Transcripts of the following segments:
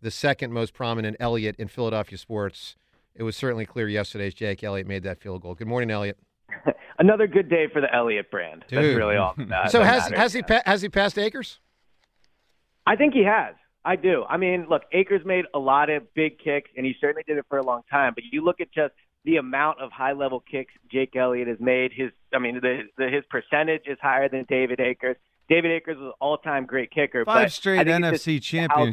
the second most prominent Elliott in Philadelphia sports, it was certainly clear yesterday as Jake Elliott made that field goal. Good morning, Eliot. Another good day for the Elliott brand. Dude. That's really all. That, so that has matters. has he pa- has he passed Akers? I think he has. I do. I mean, look, Akers made a lot of big kicks, and he certainly did it for a long time. But you look at just the amount of high level kicks Jake Elliott has made. His, I mean, the, the his percentage is higher than David Akers. David Akers was an all time great kicker. Five but straight I NFC just how good-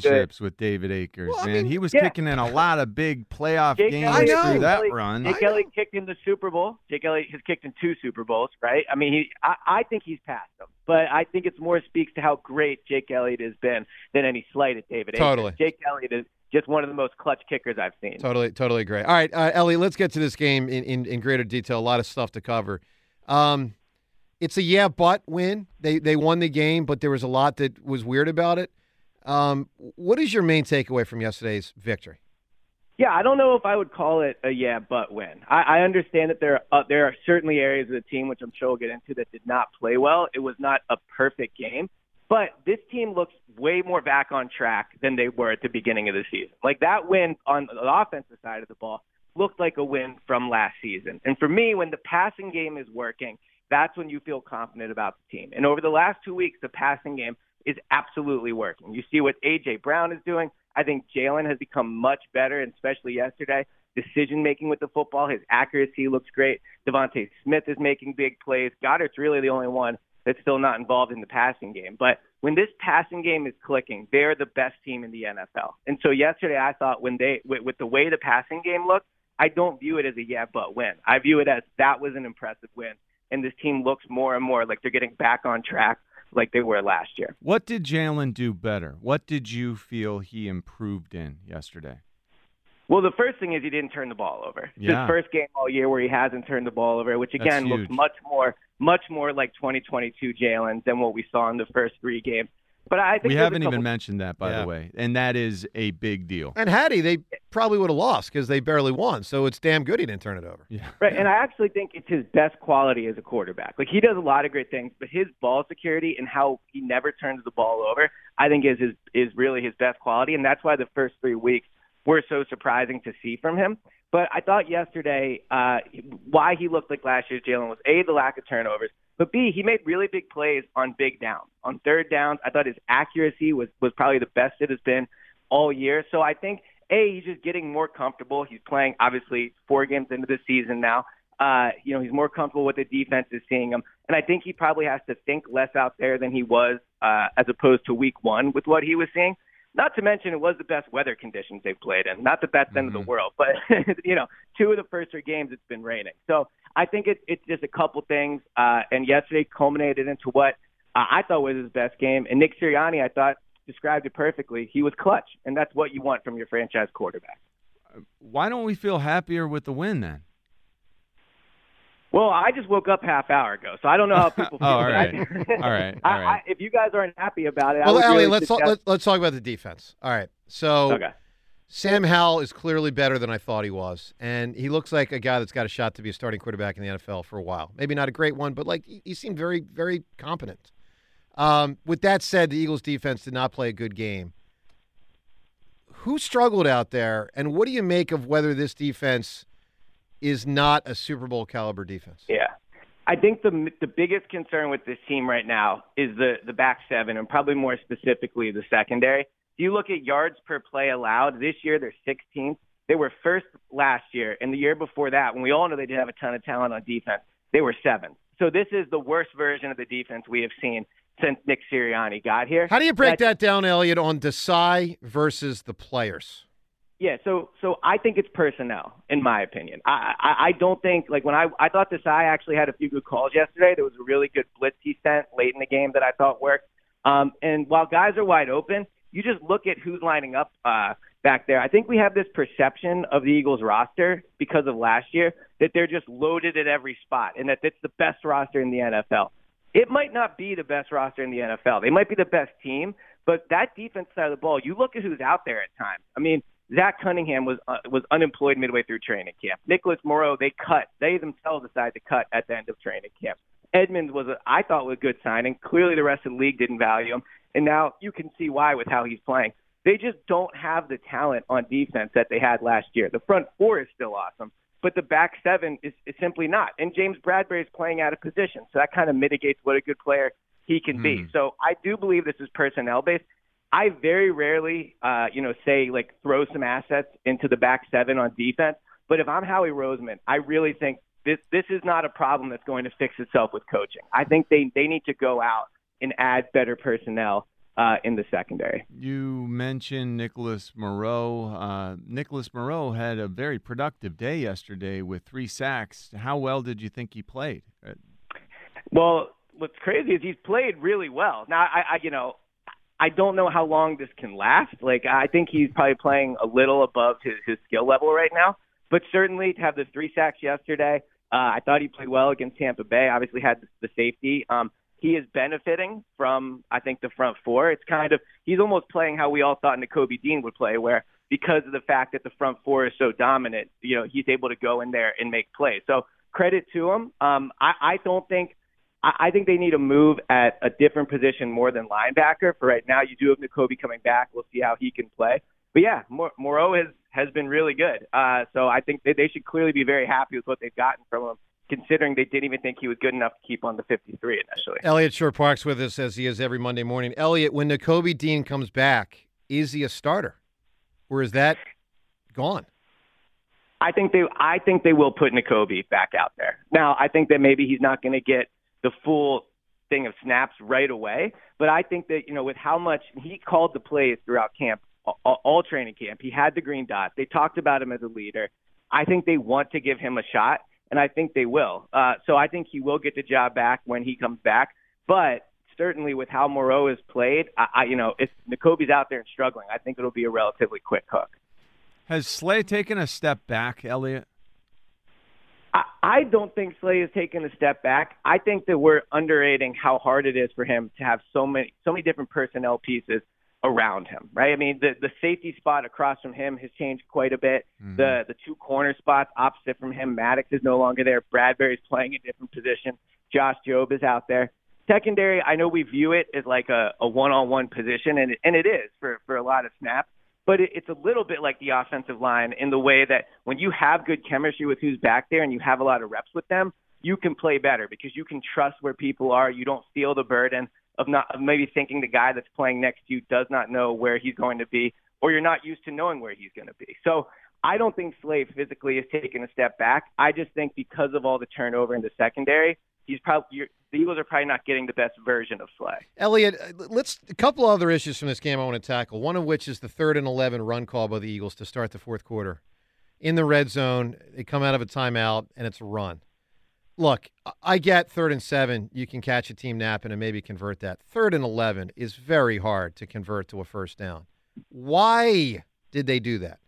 championships with David Akers, Well, I man. mean, he was yeah. kicking in a lot of big playoff Jake games Elliott, through Jake that Elliott- run. Jake Elliott kicked in the Super Bowl. Jake Elliott has kicked in two Super Bowls, right? I mean, he, I, I think he's passed him, but I think it's more speaks to how great Jake Elliott has been than any slight at David. Totally. Akers. Jake Elliott is just one of the most clutch kickers I've seen. Totally, totally agree. All right, uh, Ellie, let's get to this game in, in, in greater detail. A lot of stuff to cover. Um, it's a yeah, but win. They they won the game, but there was a lot that was weird about it. Um, what is your main takeaway from yesterday's victory? Yeah, I don't know if I would call it a yeah, but win. I, I understand that there are, uh, there are certainly areas of the team which I'm sure we'll get into that did not play well. It was not a perfect game, but this team looks way more back on track than they were at the beginning of the season. Like that win on the offensive side of the ball looked like a win from last season. And for me, when the passing game is working, that's when you feel confident about the team. And over the last two weeks, the passing game is absolutely working. You see what AJ Brown is doing. I think Jalen has become much better, and especially yesterday, decision making with the football. His accuracy looks great. DeVonta Smith is making big plays. Goedert's really the only one that's still not involved in the passing game. But when this passing game is clicking, they're the best team in the NFL. And so yesterday, I thought when they with, with the way the passing game looked, I don't view it as a yeah but win. I view it as that was an impressive win, and this team looks more and more like they're getting back on track like they were last year. What did Jalen do better? What did you feel he improved in yesterday? Well, the first thing is he didn't turn the ball over. Yeah. His first game all year where he hasn't turned the ball over, which again looks much more, much more like 2022 Jalen than what we saw in the first three games. But I think We haven't even mentioned that, by Yeah. the way, and that is a big deal. And Hattie, they probably would have lost because they barely won. So it's damn good he didn't turn it over. Yeah. Right, and I actually think it's his best quality as a quarterback. Like he does a lot of great things, but his ball security and how he never turns the ball over, I think is his is really his best quality, and that's why the first three weeks were so surprising to see from him. But I thought yesterday uh, why he looked like last year's Jalen was a the lack of turnovers, but b he made really big plays on big downs, on third downs. I thought his accuracy was was probably the best it has been all year. So I think a he's just getting more comfortable. He's playing obviously four games into the season now. Uh, you know, he's more comfortable with the defense is seeing him, and I think he probably has to think less out there than he was uh, as opposed to week one with what he was seeing. Not to mention, it was the best weather conditions they've played in. Not the best end of the world, but you know, two of the first three games it's been raining. So I think it, it's just a couple things. Uh, and yesterday culminated into what uh, I thought was his best game. And Nick Sirianni, I thought, described it perfectly. He was clutch, and that's what you want from your franchise quarterback. Why don't we feel happier with the win then? Well, I just woke up half hour ago, so I don't know how people feel. Oh, all right. I- All right, I, all right. I, if you guys aren't happy about it, I Well, Eliot, really let's talk, suggest- let, let's talk about the defense. All right. So Okay. Sam Howell is clearly better than I thought he was, and he looks like a guy that's got a shot to be a starting quarterback in the NFL for a while. Maybe not a great one, but like he, he seemed very, very competent. Um, with that said, the Eagles' defense did not play a good game. Who struggled out there, and what do you make of whether this defense is not a Super Bowl caliber defense? Yeah. I think the the biggest concern with this team right now is the the back seven, and probably more specifically the secondary. If you look at yards per play allowed this year, they're 16th. They were first last year, and the year before that, when we all know they didn't have a ton of talent on defense, they were seventh. So this is the worst version of the defense we have seen since Nick Sirianni got here. How do you break that down, Eliot, on Desai versus the players? Yeah, so so I think it's personnel, in my opinion. I, I I don't think like when I I thought Desai actually had a few good calls yesterday. There was a really good blitz he sent late in the game that I thought worked. Um, and while guys are wide open, you just look at who's lining up uh, back there. I think we have this perception of the Eagles roster because of last year that they're just loaded at every spot and that it's the best roster in the NFL. It might not be the best roster in the NFL. They might be the best team, but that defense side of the ball, you look at who's out there at times. I mean, Zach Cunningham was uh, was unemployed midway through training camp. Nicholas Morrow, they cut. They themselves decided to cut at the end of training camp. Edmunds was, a, I thought, was a good signing. Clearly, the rest of the league didn't value him, and now you can see why with how he's playing. They just don't have the talent on defense that they had last year. The front four is still awesome, but the back seven is, is simply not. And James Bradberry is playing out of position, so that kind of mitigates what a good player he can mm. be. So I do believe this is personnel based. I very rarely, uh, you know, say like throw some assets into the back seven on defense. But if I'm Howie Roseman, I really think this this is not a problem that's going to fix itself with coaching. I think they they need to go out and add better personnel uh, in the secondary. You mentioned Nicholas Morrow. Uh, Nicholas Morrow had a very productive day yesterday with three sacks. How well did you think he played? Well, what's crazy is he's played really well. Now, I, I you know, I don't know how long this can last. Like, I think he's probably playing a little above his, his skill level right now. But certainly to have the three sacks yesterday, uh, I thought he played well against Tampa Bay. Obviously had the, safety. Um, he is benefiting from, I think, the front four. It's kind of he's almost playing how we all thought Nakobe Dean would play, where because of the fact that the front four is so dominant, you know, he's able to go in there and make plays. So credit to him. Um, I, I don't think I, I think they need to move at a different position more than linebacker. For right now, you do have Nakobe coming back. We'll see how he can play. But yeah, Morrow has has been really good. Uh, so I think they, they should clearly be very happy with what they've gotten from him considering they didn't even think he was good enough to keep on the 53 initially. Eliot Shorr-Parks with us as he is every Monday morning. Eliot, when Nakobe Dean comes back, is he a starter, or is that gone? I think they I think they will put Nakobe back out there. Now, I think that maybe he's not going to get the full thing of snaps right away, but I think that you know with how much he called the plays throughout camp, all, all training camp, he had the green dot. They talked about him as a leader. I think they want to give him a shot and I think they will. Uh, so I think he will get the job back when he comes back. But certainly with how Morrow has played, I, I you know, if Nakobe's out there and struggling, I think it'll be a relatively quick hook. Has Slay taken a step back, Eliot? I, I don't think Slay has taken a step back. I think that we're underrating how hard it is for him to have so many so many different personnel pieces around him, right? I mean, the the safety spot across from him has changed quite a bit. Mm-hmm. The the two corner spots opposite from him, Maddox is no longer there. Bradberry's playing a different position. Josh Jobe is out there. Secondary, I know we view it as like a, a one-on-one position, and it, and it is for for a lot of snaps. But it, it's a little bit like the offensive line in the way that when you have good chemistry with who's back there and you have a lot of reps with them, you can play better because you can trust where people are. You don't feel the burden of not of maybe thinking the guy that's playing next to you does not know where he's going to be, or you're not used to knowing where he's going to be. So I don't think Slay physically has taken a step back. I just think because of all the turnover in the secondary, he's probably the Eagles are probably not getting the best version of Slay. Eliot, uh, let's a couple other issues from this game I want to tackle. One of which is the third and eleven run call by the Eagles to start the fourth quarter. In the red zone, they come out of a timeout and it's a run look, I get third and seven. You can catch a team napping and maybe convert that. Third and 11 is very hard to convert to a first down. Why did they do that?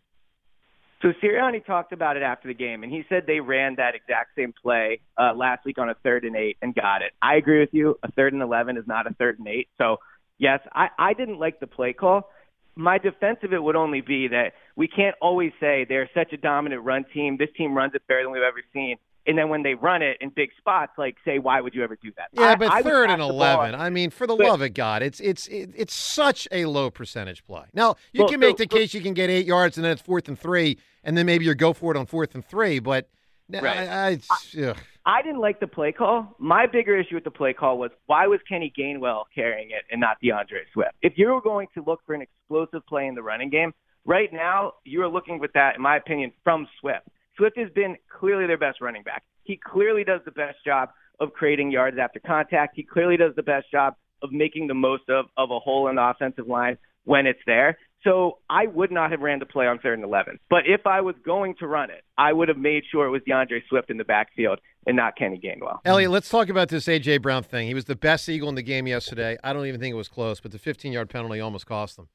So Sirianni talked about it after the game, and he said they ran that exact same play uh, last week on a third and eight and got it. I agree with you. A third and 11 is not a third and eight. So, yes, I, I didn't like the play call. my defense of it would only be that we can't always say they're such a dominant run team. This team runs it better than we've ever seen. And then when they run it in big spots, like say, why would you ever do that? Yeah, I- but I third and eleven. I mean, for the But- love of God, it's it's it's such a low percentage play. Now you Well, can make so- the case you can get eight yards and then it's fourth and three, and then maybe you go for it on fourth and three. But Right. I, I, ugh. I didn't like the play call. My bigger issue with the play call was why was Kenny Gainwell carrying it and not D'Andre Swift? If you were going to look for an explosive play in the running game, right now you are looking with that, in my opinion, from Swift. Swift has been clearly their best running back. He clearly does the best job of creating yards after contact. He clearly does the best job of making the most of, of a hole in the offensive line when it's there. So I would not have ran the play on third and 11. But if I was going to run it, I would have made sure it was D'Andre Swift in the backfield and not Kenny Gainwell. Eliot, let's talk about this AJ Brown thing. He was the best Eagle in the game yesterday. I don't even think it was close, but the 15 yard penalty almost cost them.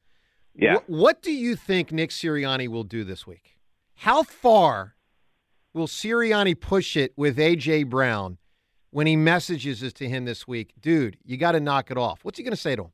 Yeah. What, what do you think Nick Sirianni will do this week? How far will Sirianni push it with AJ Brown when he messages this to him this week? Dude, you got to knock it off. What's he going to say to him?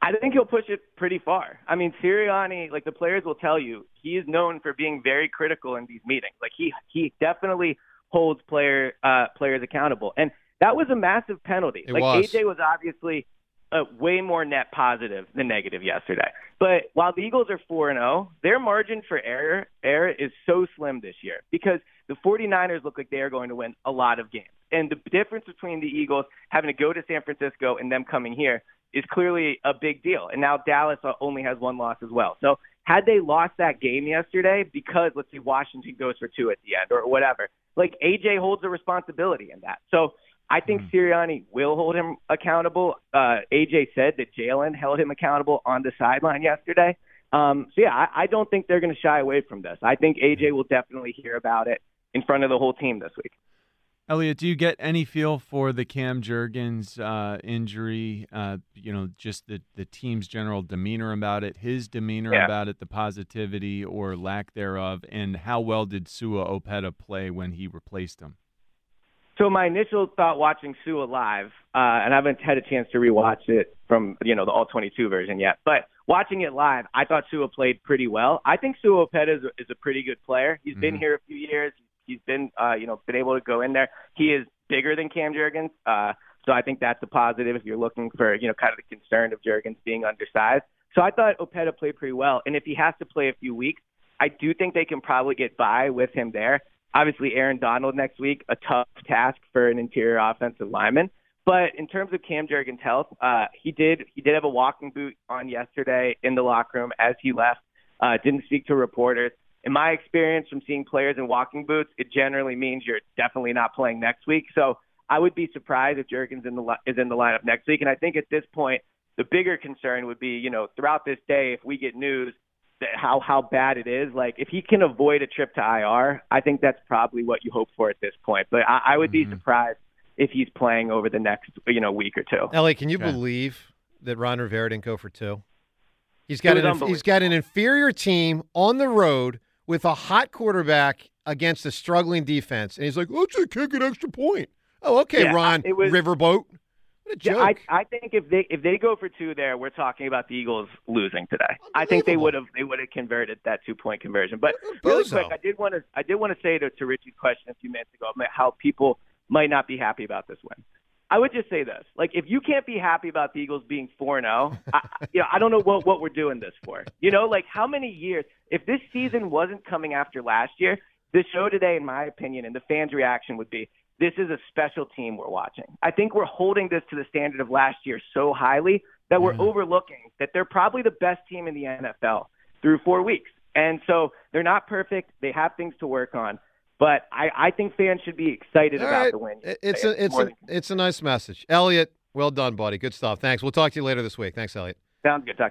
I think he'll push it pretty far. I mean, Sirianni, like the players will tell you, he is known for being very critical in these meetings. Like he he definitely holds player uh, players accountable, and that was a massive penalty. It like was. AJ was obviously uh, way more net positive than negative yesterday. But while the Eagles are 4 and 0, their margin for error error is so slim this year because the 49ers look like they are going to win a lot of games. And the difference between the Eagles having to go to San Francisco and them coming here is clearly a big deal. And now Dallas only has one loss as well. So had they lost that game yesterday because let's say Washington goes for two at the end or whatever, like AJ holds a responsibility in that. So I think Sirianni will hold him accountable. Uh, AJ said that Jalen held him accountable on the sideline yesterday. Um, so yeah, I, I don't think they're going to shy away from this. I think AJ will definitely hear about it in front of the whole team this week. Eliot, do you get any feel for the Cam Jurgens uh, injury? Uh, you know, just the, the team's general demeanor about it, his demeanor Yeah. about it, the positivity or lack thereof, and how well did Sua Opeta play when he replaced him? So my initial thought watching Sua live, uh, and I haven't had a chance to rewatch it from you know the all 22 version yet, but watching it live, I thought Sua played pretty well. I think Sua Opeta is, is a pretty good player. He's been Mhm. here a few years. He's been uh, you know been able to go in there. He is bigger than Cam Jurgens, uh, so I think that's a positive if you're looking for you know kind of the concern of Jurgens being undersized. So I thought Opeta played pretty well, and if he has to play a few weeks, I do think they can probably get by with him there. Obviously, Aaron Donald next week, a tough task for an interior offensive lineman. But in terms of Cam Jurgens' health, uh, he did he did have a walking boot on yesterday in the locker room as he left. Uh, didn't speak to reporters. In my experience from seeing players in walking boots, it generally means you're definitely not playing next week. So I would be surprised if Jurgens in the li- is in the lineup next week. And I think at this point, the bigger concern would be, you know, throughout this day, if we get news that how how bad it is, like if he can avoid a trip to IR, I think that's probably what you hope for at this point. But I, I would be Mhm. surprised if he's playing over the next you know week or two. Ellie, can you Okay. believe that Ron Rivera didn't go for two? He's got an he's got an inferior team on the road with a hot quarterback against a struggling defense, and he's like, "Let's just kick an extra point." Oh, okay, Yeah, Ron it was- Riverboat. What a Yeah! I I think if they if they go for two there, we're talking about the Eagles losing today. I think they would have they would have converted that two point conversion. But really quick, I did want to I did want to say to, to Richie's question a few minutes ago about how people might not be happy about this win. I would just say this: like if you can't be happy about the Eagles being four zero, oh, you know I don't know what what we're doing this for. You know, like how many years? If this season wasn't coming after last year, the show today, in my opinion, and the fans' reaction would be this is a special team we're watching. I think we're holding this to the standard of last year so highly that we're mm-hmm. overlooking that they're probably the best team in the NFL through four weeks. And so they're not perfect. They have things to work on. But I, I think fans should be excited All about right. the win. It's a it's a, than- it's a nice message, Eliot. Well done, buddy. Good stuff. Thanks. We'll talk to you later this week. Thanks, Eliot. sounds good. Talk